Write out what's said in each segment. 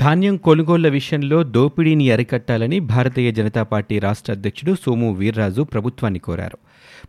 ధాన్యం కొనుగోళ్ళ విషయంలో దోపిడీని అరికట్టాలని భారతీయ జనతా పార్టీ రాష్ట్ర అధ్యక్షుడు సోము వీర్రాజు ప్రభుత్వాన్ని కోరారు.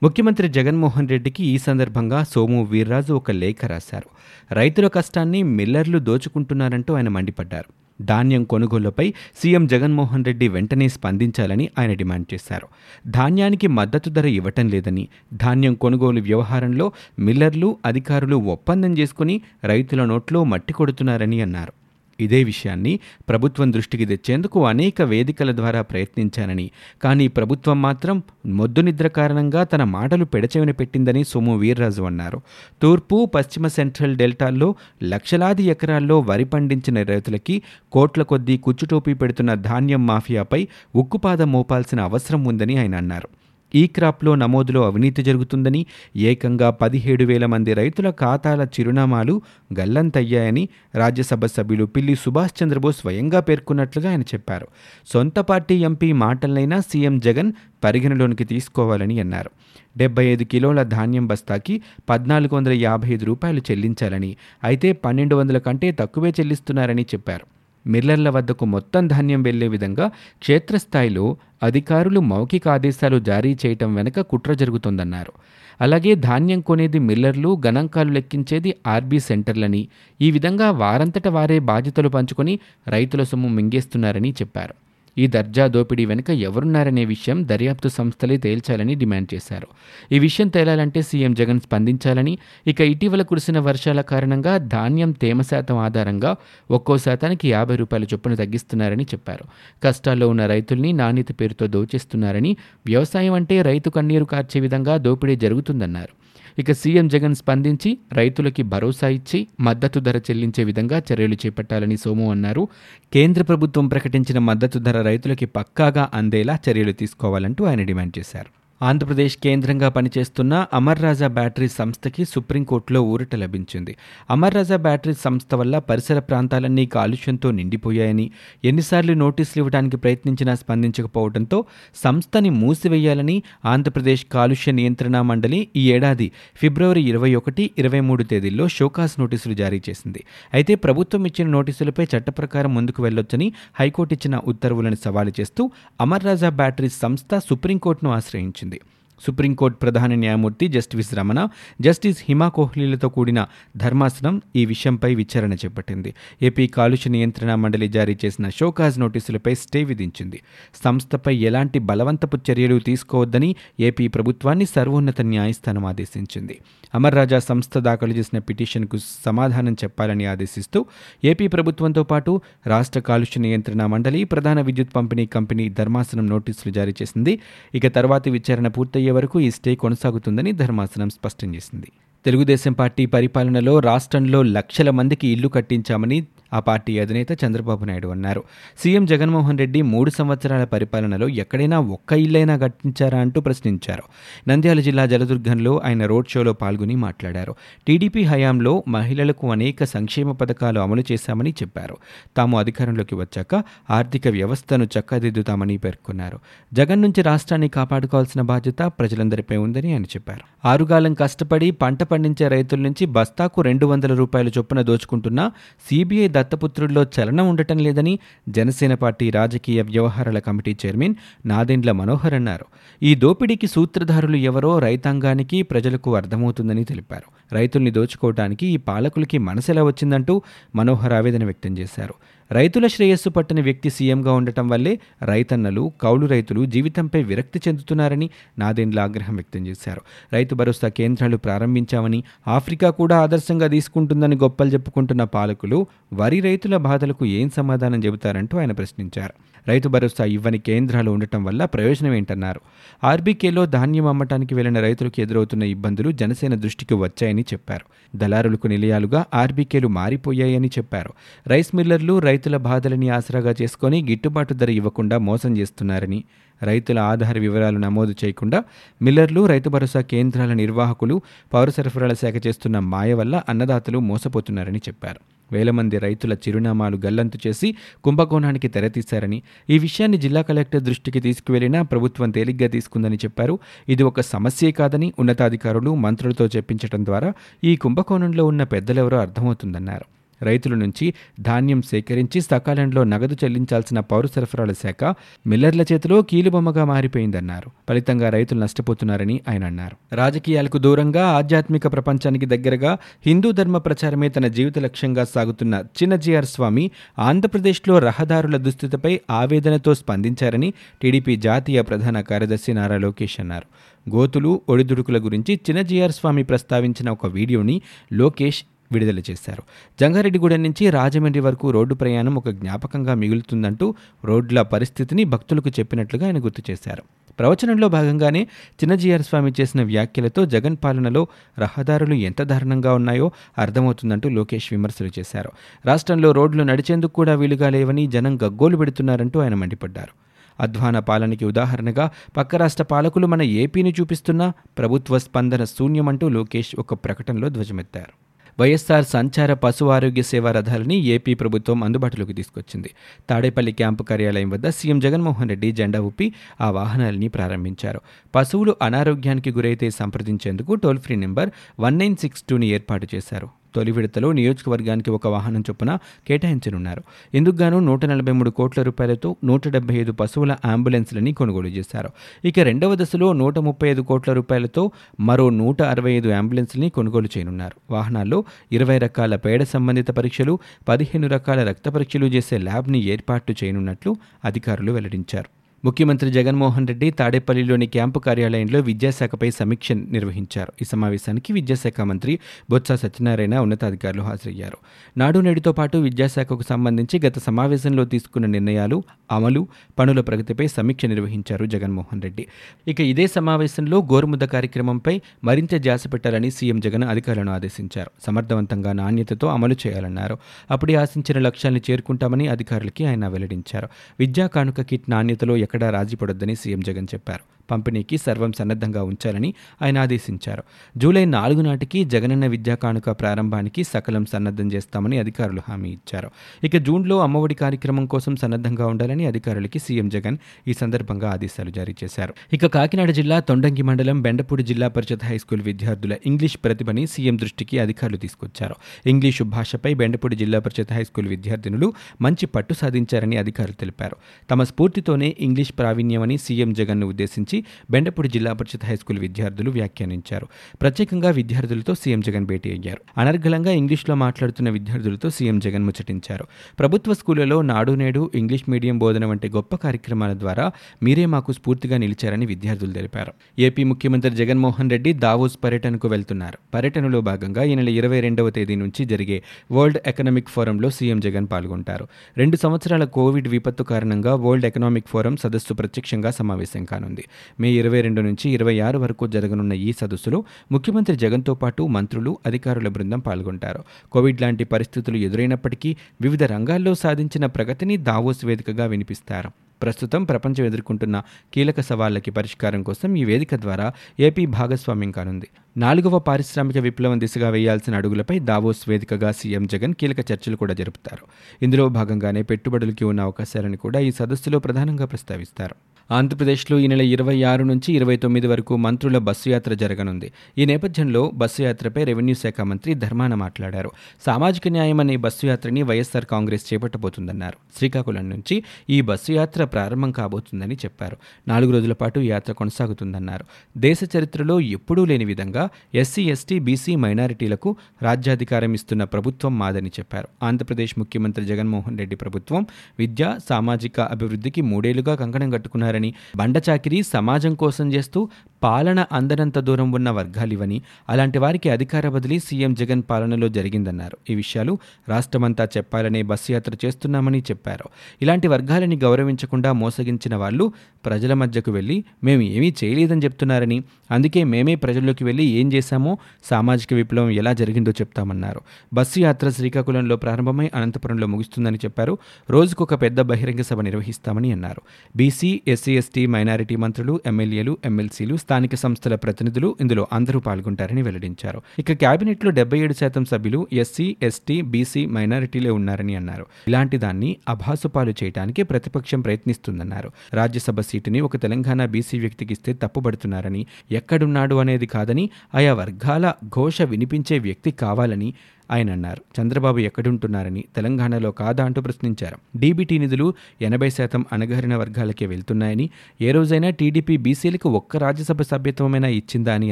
ముఖ్యమంత్రి జగన్మోహన్ రెడ్డికి ఈ సందర్భంగా సోము వీర్రాజు ఒక లేఖ రాశారు. రైతుల కష్టాన్ని మిల్లర్లు దోచుకుంటున్నారంటూ ఆయన మండిపడ్డారు. ధాన్యం కొనుగోళ్ళపై సీఎం జగన్మోహన్ రెడ్డి వెంటనే స్పందించాలని ఆయన డిమాండ్ చేశారు. ధాన్యానికి మద్దతు ధర ఇవ్వటం లేదని ధాన్యం కొనుగోలు వ్యవహారంలో మిల్లర్లు అధికారులు ఒప్పందం చేసుకుని రైతుల నోట్లో మట్టి కొడుతున్నారని అన్నారు. ఇదే విషయాన్ని ప్రభుత్వం దృష్టికి తెచ్చేందుకు అనేక వేదికల ద్వారా ప్రయత్నించానని. కానీ ప్రభుత్వం మాత్రం మొద్దు నిద్ర కారణంగా తన మాటలు పెడచెవిన పెట్టిందని సోము వీర్రాజు అన్నారు. తూర్పు పశ్చిమ సెంట్రల్ డెల్టాల్లో లక్షలాది ఎకరాల్లో వరి పండించిన రైతులకి కోట్ల కొద్దీ కుచ్చుటోపీ పెడుతున్న ధాన్యం మాఫియాపై ఉక్కుపాదం మోపాల్సిన అవసరం ఉందని ఆయన అన్నారు. ఈ క్రాప్లో నమోదులో అవినీతి జరుగుతుందని ఏకంగా పదిహేడు వేల మంది రైతుల ఖాతాల చిరునామాలు గల్లంతయ్యాయని రాజ్యసభ సభ్యులు పిల్లి సుభాష్ చంద్రబోస్ స్వయంగా పేర్కొన్నట్లుగా ఆయన చెప్పారు. సొంత పార్టీ ఎంపీ మాటలనైనా సీఎం జగన్ పరిగణలోనికి తీసుకోవాలని అన్నారు. డెబ్బై ఐదు కిలోల ధాన్యం బస్తాకి పద్నాలుగు వందల యాభై ఐదు రూపాయలు చెల్లించాలని అయితే పన్నెండు వందల కంటే తక్కువే చెల్లిస్తున్నారని చెప్పారు. మిల్లర్ల వద్దకు మొత్తం ధాన్యం వెళ్ళే విధంగా క్షేత్రస్థాయిలో అధికారులు మౌఖిక ఆదేశాలు జారీ చేయటం వెనుక కుట్ర జరుగుతోందన్నారు. అలాగే ధాన్యం కొనేది మిల్లర్లు గణాంకాలు లెక్కించేది ఆర్బీ సెంటర్లని. ఈ విధంగా వారంతట వారే బాధ్యతలు పంచుకొని రైతుల సొమ్ము మింగేస్తున్నారని చెప్పారు. ఈ దర్జా దోపిడీ వెనుక ఎవరున్నారనే విషయం దర్యాప్తు సంస్థలే తేల్చాలని డిమాండ్ చేశారు. ఈ విషయం తేలాలంటే సీఎం జగన్ స్పందించాలని ఇక ఇటీవల కురిసిన వర్షాల కారణంగా ధాన్యం తేమ శాతం ఆధారంగా ఒక్కో శాతానికి యాభై రూపాయల చొప్పున తగ్గిస్తున్నారని చెప్పారు. కష్టాల్లో ఉన్న రైతుల్ని నాణ్యత పేరుతో దోచేస్తున్నారని వ్యవసాయం అంటే రైతు కన్నీరు కార్చే విధంగా దోపిడీ జరుగుతుందన్నారు. ఇక సీఎం జగన్ స్పందించి రైతులకి భరోసా ఇచ్చి మద్దతు ధర చెల్లించే విధంగా చర్యలు చేపట్టాలని సోము అన్నారు. కేంద్ర ప్రభుత్వం ప్రకటించిన మద్దతు ధర రైతులకి పక్కాగా అందేలా చర్యలు తీసుకోవాలంటూ ఆయన డిమాండ్ చేశారు. ఆంధ్రప్రదేశ్ కేంద్రంగా పనిచేస్తున్న అమర్ రాజా బ్యాటరీ సంస్థకి సుప్రీంకోర్టులో ఊరట లభించింది. అమర్ రాజా బ్యాటరీ సంస్థ వల్ల పరిసర ప్రాంతాలన్నీ కాలుష్యంతో నిండిపోయాయని ఎన్నిసార్లు నోటీసులు ఇవ్వడానికి ప్రయత్నించినా స్పందించకపోవడంతో సంస్థని మూసివేయాలని ఆంధ్రప్రదేశ్ కాలుష్య నియంత్రణ మండలి ఈ ఏడాది ఫిబ్రవరి ఇరవై ఒకటి ఇరవై మూడు తేదీల్లో షోకాస్ నోటీసులు జారీ చేసింది. అయితే ప్రభుత్వం ఇచ్చిన నోటీసులపై చట్ట ప్రకారం ముందుకు వెళ్ళొచ్చని హైకోర్టు ఇచ్చిన ఉత్తర్వులను సవాలు చేస్తూ అమర్ రాజా బ్యాటరీ సంస్థ సుప్రీంకోర్టును ఆశ్రయించింది. ఉంది సుప్రీంకోర్టు ప్రధాన న్యాయమూర్తి జస్టిస్ రమణ జస్టిస్ హిమా కోహ్లీలతో కూడిన ధర్మాసనం ఈ విషయంపై విచారణ చేపట్టింది. ఏపీ కాలుష్య నియంత్రణ మండలి జారీ చేసిన షోకాజ్ నోటీసులపై స్టే విధించింది. సంస్థపై ఎలాంటి బలవంతపు చర్యలు తీసుకోవద్దని ఏపీ ప్రభుత్వాన్ని సర్వోన్నత న్యాయస్థానం ఆదేశించింది. అమర్ రాజా సంస్థ దాఖలు చేసిన పిటిషన్కు సమాధానం చెప్పాలని ఆదేశిస్తూ ఏపీ ప్రభుత్వంతో పాటు రాష్ట్ర కాలుష్య నియంత్రణ మండలి ప్రధాన విద్యుత్ పంపిణీ కంపెనీ ధర్మాసనం నోటీసులు జారీ చేసింది. ఇక తర్వాతి విచారణ పూర్తయ్యే వరకు ఈ స్టే కొనసాగుతుందని ధర్మాసనం స్పష్టం చేసింది. తెలుగుదేశం పార్టీ పరిపాలనలో రాష్ట్రంలో లక్షల మందికి ఇల్లు కట్టించామని ఆ పార్టీ అధినేత చంద్రబాబు నాయుడు అన్నారు. సీఎం జగన్మోహన్ రెడ్డి మూడు సంవత్సరాల పరిపాలనలో ఎక్కడైనా ఒక్క ఇల్లైనా కట్టించారా అంటూ ప్రశ్నించారు. నంద్యాల జిల్లా జలదుర్గంలో ఆయన రోడ్ షోలో పాల్గొని మాట్లాడారు. టీడీపీ హయాంలో మహిళలకు అనేక సంక్షేమ పథకాలు అమలు చేశామని చెప్పారు. తాము అధికారంలోకి వచ్చాక ఆర్థిక వ్యవస్థను చక్కదిద్దుతామని పేర్కొన్నారు. జగన్ నుంచి రాష్ట్రాన్ని కాపాడుకోవాల్సిన బాధ్యత ప్రజలందరిపై ఉందని ఆయన చెప్పారు. ఆరుగాలం కష్టపడి పంట పండించే రైతుల నుంచి బస్తాకు రెండు వందల రూపాయల చొప్పున దోచుకుంటున్న సీబీఐ దత్తపుత్రుల్లో చలనం ఉండటం లేదని జనసేన పార్టీ రాజకీయ వ్యవహారాల కమిటీ చైర్మన్ నాదెండ్ల మనోహర్ అన్నారు. ఈ దోపిడీకి సూత్రధారులు ఎవరో రైతాంగానికి ప్రజలకు అర్థమవుతుందని తెలిపారు. రైతుల్ని దోచుకోవడానికి ఈ పాలకులకి మనసెలా వచ్చిందంటూ మనోహర్ ఆవేదన వ్యక్తం చేశారు. రైతుల శ్రేయస్సు పట్టని వ్యక్తి సీఎంగా ఉండటం వల్లే రైతన్నలు కౌలు రైతులు జీవితంపై విరక్తి చెందుతున్నారని నాదెండ్ల ఆగ్రహం వ్యక్తం చేశారు. రైతు భరోసా కేంద్రాలు ప్రారంభించామని ఆఫ్రికా కూడా ఆదర్శంగా తీసుకుంటుందని గొప్పలు చెప్పుకుంటున్న పాలకులు వరి రైతుల బాధలకు ఏం సమాధానం చెబుతారంటూ ఆయన ప్రశ్నించారు. రైతు భరోసా ఇవ్వని కేంద్రాలు ఉండటం వల్ల ప్రయోజనం ఏంటన్నారు? ఆర్బీకేలో ధాన్యం అమ్మటానికి వెళ్ళిన రైతులకు ఎదురవుతున్న ఇబ్బందులు జనసేన దృష్టికి వచ్చాయని చెప్పారు. దళారులకు నిలయాలుగా ఆర్బీకేలు మారిపోయాయని చెప్పారు. రైస్ మిల్లర్లు రైతు రైతుల బాధలని ఆసరాగా చేసుకొని గిట్టుబాటు ధర ఇవ్వకుండా మోసం చేస్తున్నారని రైతుల ఆధార వివరాలు నమోదు చేయకుండా మిల్లర్లు రైతు భరోసా కేంద్రాల నిర్వాహకులు పౌర సరఫరాల శాఖ చేస్తున్న మాయ వల్ల అన్నదాతలు మోసపోతున్నారని చెప్పారు. వేల మంది రైతుల చిరునామాలు గల్లంతు చేసి కుంభకోణానికి తెరతీశారని ఈ విషయాన్ని జిల్లా కలెక్టర్ దృష్టికి తీసుకువెళ్ళినా ప్రభుత్వం తేలిగ్గా తీసుకుందని చెప్పారు. ఇది ఒక సమస్యే కాదని ఉన్నతాధికారులు మంత్రులతో చెప్పించడం ద్వారా ఈ కుంభకోణంలో ఉన్న పెద్దలెవరో అర్థమవుతుందన్నారు. రైతుల నుంచి ధాన్యం సేకరించి సకాలంలో నగదు చెల్లించాల్సిన పౌర సరఫరాల శాఖ మిల్లర్ల చేతిలో కీలుబొమ్మగా మారిపోయిందన్నారు. ఫలితంగా రైతులు నష్టపోతున్నారని ఆయన అన్నారు. రాజకీయాలకు దూరంగా ఆధ్యాత్మిక ప్రపంచానికి దగ్గరగా హిందూ ధర్మ ప్రచారమే తన జీవిత లక్ష్యంగా సాగుతున్న చిన్నజీఆర్ స్వామి ఆంధ్రప్రదేశ్లో రహదారుల దుస్థితిపై ఆవేదనతో స్పందించారని టీడీపీ జాతీయ ప్రధాన కార్యదర్శి నారా లోకేష్ అన్నారు. గోతులు ఒడిదుడుకుల గురించి చిన్నజీఆర్ స్వామి ప్రస్తావించిన ఒక వీడియోని లోకేష్ విడుదల చేశారు. జంగారెడ్డిగూడెం నుంచి రాజమండ్రి వరకు రోడ్డు ప్రయాణం ఒక జ్ఞాపకంగా మిగులుతుందంటూ రోడ్ల పరిస్థితిని భక్తులకు చెప్పినట్లుగా ఆయన గుర్తు చేశారు. ప్రవచనంలో భాగంగానే చిన్నజీఆర్ స్వామి చేసిన వ్యాఖ్యలతో జగన్ పాలనలో రహదారులు ఎంత దారుణంగా ఉన్నాయో అర్థమవుతుందంటూ లోకేష్ విమర్శలు చేశారు. రాష్ట్రంలో రోడ్లు నడిచేందుకు కూడా వీలుగా లేవని జనం గగ్గోలు పెడుతున్నారంటూ ఆయన మండిపడ్డారు. అధ్వాన పాలనకి ఉదాహరణగా పక్క రాష్ట్ర పాలకులు మన ఏపీని చూపిస్తున్న ప్రభుత్వ స్పందన శూన్యమంటూ లోకేష్ ఒక ప్రకటనలో ధ్వజమెత్తారు. వైఎస్ఆర్ సంచార పశు ఆరోగ్య సేవా రథాలని ఏపీ ప్రభుత్వం అందుబాటులోకి తీసుకొచ్చింది. తాడేపల్లి క్యాంపు కార్యాలయం వద్ద సీఎం జగన్మోహన్ రెడ్డి జెండా ఊపి ఆ వాహనాలని ప్రారంభించారు. పశువులు అనారోగ్యానికి గురైతే సంప్రదించేందుకు toll free number one nine six టూని ఏర్పాటు చేశారు. తొలి విడతలో నియోజకవర్గానికి ఒక వాహనం చొప్పున కేటాయించనున్నారు. ఇందుకుగాను నూట నలభై మూడు కోట్ల రూపాయలతో నూట డెబ్బై ఐదు పశువుల అంబులెన్స్లని కొనుగోలు చేశారు. ఇక రెండవ దశలో నూట ముప్పై ఐదు కోట్ల రూపాయలతో మరో నూట అరవై ఐదు అంబులెన్స్ని కొనుగోలు చేయనున్నారు. వాహనాల్లో ఇరవై రకాల పేడ సంబంధిత పరీక్షలు పదిహేను రకాల రక్త పరీక్షలు చేసే ల్యాబ్ని ఏర్పాటు చేయనున్నట్లు అధికారులు వెల్లడించారు. ముఖ్యమంత్రి జగన్మోహన్ రెడ్డి తాడేపల్లిలోని క్యాంపు కార్యాలయంలో విద్యాశాఖపై సమీక్ష నిర్వహించారు. ఈ సమావేశానికి విద్యాశాఖ మంత్రి బొత్స సత్యనారాయణ ఉన్నతాధికారులు హాజరయ్యారు. నాడు నేడుతో పాటు విద్యాశాఖకు సంబంధించి గత సమావేశంలో తీసుకున్న నిర్ణయాలు అమలు పనుల ప్రగతిపై సమీక్ష నిర్వహించారు జగన్మోహన్ రెడ్డి. ఇక ఇదే సమావేశంలో గోరుముద్ద కార్యక్రమంపై మరింత జాస పెట్టాలని సీఎం జగన్ అధికారులను ఆదేశించారు. సమర్థవంతంగా నాణ్యతతో అమలు చేయాలన్నారు. అప్పుడే ఆశించిన లక్ష్యాన్ని చేరుకుంటామని అధికారులకి ఆయన వెల్లడించారు. విద్యా కానుక కిట్ నాణ్యతలో ఎక్కడా రాజీ పడొద్దని సీఎం జగన్ చెప్పారు పంపిణీకి సర్వం సన్నద్ధంగా ఉంచాలని ఆయన ఆదేశించారు. జూలై నాలుగు నాటికి జగనన్న విద్యా కానుక ప్రారంభానికి సకలం సన్నద్ధం చేస్తామని అధికారులు హామీ ఇచ్చారు. ఇక జూన్లో అమ్మఒడి కార్యక్రమం కోసం సన్నద్ధంగా ఉండాలని అధికారులకి సీఎం జగన్ ఈ సందర్భంగా ఆదేశాలు జారీ చేశారు. ఇక కాకినాడ జిల్లా తొండంగి మండలం బెండపూడి జిల్లా పరిషత్ హైస్కూల్ విద్యార్థుల ఇంగ్లీష్ ప్రతిభని సీఎం దృష్టికి అధికారులు తీసుకొచ్చారు. ఇంగ్లీషు భాషపై బెండపూడి జిల్లా పరిషత్ హైస్కూల్ విద్యార్థినులు మంచి పట్టు సాధించారని అధికారులు తెలిపారు. తమ స్ఫూర్తితోనే ఇంగ్లీష్ ప్రావీణ్యమని సీఎం జగన్ను ఉద్దేశించి బెండపూడి జిల్లా పరిషత్ హైస్కూల్ విద్యార్థులు వ్యాఖ్యానించారు. ప్రత్యేకంగా విద్యార్థులతో సీఎం జగన్ భేటీ అయ్యారు. అనర్గళంగా ఇంగ్లీష్లో మాట్లాడుతున్న విద్యార్థులతో సీఎం జగన్ ముచ్చటించారు. ప్రభుత్వ స్కూళ్ళలో నాడు నేడు ఇంగ్లీష్ మీడియం బోధన వంటి గొప్ప కార్యక్రమాల ద్వారా మీరే మాకు స్ఫూర్తిగా నిలిచారని విద్యార్థులు తెలిపారు. ఏపీ ముఖ్యమంత్రి జగన్మోహన్ రెడ్డి దావోస్ పర్యటనకు వెళ్తున్నారు. పర్యటనలో భాగంగా ఈ నెల ఇరవై రెండవ తేదీ నుంచి జరిగే వరల్డ్ ఎకనామిక్ ఫోరంలో సీఎం జగన్ పాల్గొంటారు. రెండు సంవత్సరాల కోవిడ్ విపత్తు కారణంగా వరల్డ్ ఎకనామిక్ ఫోరం సదస్సు ప్రత్యక్షంగా సమావేశం కానుంది. మే ఇరవై రెండు నుంచి ఇరవై ఆరు వరకు జరగనున్న ఈ సదస్సులో ముఖ్యమంత్రి జగన్తో పాటు మంత్రులు అధికారుల బృందం పాల్గొంటారు. కోవిడ్ లాంటి పరిస్థితులు ఎదురైనప్పటికీ వివిధ రంగాల్లో సాధించిన ప్రగతిని దావోస్ వేదికగా వినిపిస్తారు. ప్రస్తుతం ప్రపంచం ఎదుర్కొంటున్న కీలక సవాళ్ళకి పరిష్కారం కోసం ఈ వేదిక ద్వారా ఏపీ భాగస్వామ్యం కానుంది. నాలుగవ పారిశ్రామిక విప్లవం దిశగా వేయాల్సిన అడుగులపై దావోస్ వేదికగా సీఎం జగన్ కీలక చర్చలు కూడా జరుపుతారు. ఇందులో భాగంగానే పెట్టుబడులకి ఉన్న అవకాశాలను కూడా ఈ సదస్సులో ప్రధానంగా ప్రస్తావిస్తారు. ఆంధ్రప్రదేశ్లో ఈ నెల ఇరవై ఆరు నుంచి ఇరవై తొమ్మిది వరకు మంత్రుల బస్సు యాత్ర జరగనుంది. ఈ నేపథ్యంలో బస్సు యాత్రపై రెవెన్యూ శాఖ మంత్రి ధర్మాన మాట్లాడారు. సామాజిక న్యాయం అనే బస్సు యాత్రని వైఎస్ఆర్ కాంగ్రెస్ చేపట్టబోతుందన్నారు. శ్రీకాకుళం నుంచి ఈ బస్సు యాత్ర ప్రారంభం కాబోతుందని చెప్పారు. నాలుగు రోజుల పాటు ఈ యాత్ర కొనసాగుతుందన్నారు. దేశ చరిత్రలో ఎప్పుడూ లేని విధంగా ఎస్సీ ఎస్టీ బీసీ మైనారిటీలకు రాజ్యాధికారం ఇస్తున్న ప్రభుత్వం మాదని చెప్పారు. ఆంధ్రప్రదేశ్ ముఖ్యమంత్రి జగన్మోహన్ రెడ్డి ప్రభుత్వం విద్య సామాజిక అభివృద్ధికి మూడేళ్ళుగా కంకణం కట్టుకున్నారని బండచాకిరి సమాజం కోసం చేస్తూ పాలన అందనంత దూరం ఉన్న వర్గాలివని అలాంటి వారికి అధికార బదిలీ సీఎం జగన్ పాలనలో జరిగిందన్నారు. ఈ విషయాలు రాష్ట్రమంతా చెప్పాలనే బస్సు యాత్ర చేస్తున్నామని చెప్పారు. ఇలాంటి వర్గాలని గౌరవించకుండా మోసగించిన వాళ్ళు ప్రజల మధ్యకు వెళ్ళి మేము ఏమీ చేయలేదని చెప్తున్నారని. అందుకే మేమే ప్రజల్లోకి వెళ్ళి ఏం చేశామో సామాజిక విప్లవం ఎలా జరిగిందో చెప్తామన్నారు. బస్సు యాత్ర శ్రీకాకుళంలో ప్రారంభమై అనంతపురంలో ముగుస్తుందని చెప్పారు. రోజుకొక పెద్ద బహిరంగ సభ నిర్వహిస్తామని అన్నారు. బీసీ ఎస్సీ ఎస్టీ మైనారిటీ మంత్రులు ఎమ్మెల్యేలు ఎమ్మెల్సీలు స్థానిక సంస్థల ప్రతినిధులు ఇందులో అందరూ పాల్గొంటారని వెల్లడించారు. ఇక కేబినెట్లో డెబ్బై ఏడు శాతం సభ్యులు ఎస్సీ ఎస్టీ బీసీ మైనారిటీలే ఉన్నారని అన్నారు. ఇలాంటి దాన్ని అభాసుపాలు చేయడానికి ప్రతిపక్షం ప్రయత్నిస్తుందన్నారు. రాజ్యసభ సీటుని ఒక తెలంగాణ బీసీ వ్యక్తికి ఇస్తే తప్పుపడుతున్నారని ఎక్కడున్నాడు అనేది కాదని ఆయా వర్గాల ఘోష వినిపించే వ్యక్తి కావాలని ఆయన అన్నారు. చంద్రబాబు ఎక్కడుంటున్నారని తెలంగాణలో కాదా అంటూ ప్రశ్నించారు. డీబీటీ నిధులు ఎనభై శాతం అణగారిన వర్గాలకే వెళ్తున్నాయని ఏ రోజైనా టీడీపీ బీసీలకు ఒక్క రాజ్యసభ సభ్యత్వమైనా ఇచ్చిందా అని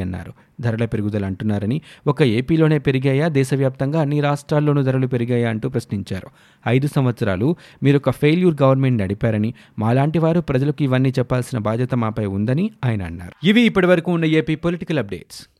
అన్నారు. ధరల పెరుగుదల అంటున్నారని ఒక ఏపీలోనే పెరిగాయా దేశవ్యాప్తంగా అన్ని రాష్ట్రాల్లోనూ ధరలు పెరిగాయా అంటూ ప్రశ్నించారు. ఐదు సంవత్సరాలు మీరు ఒక ఫెయిల్యూర్ గవర్నమెంట్ నడిపారని మాలాంటి వారు ప్రజలకు ఇవన్నీ చెప్పాల్సిన బాధ్యత మాపై ఉందని ఆయన అన్నారు. ఇవి ఇప్పటివరకు ఉన్న ఏపీ పొలిటికల్ అప్డేట్స్.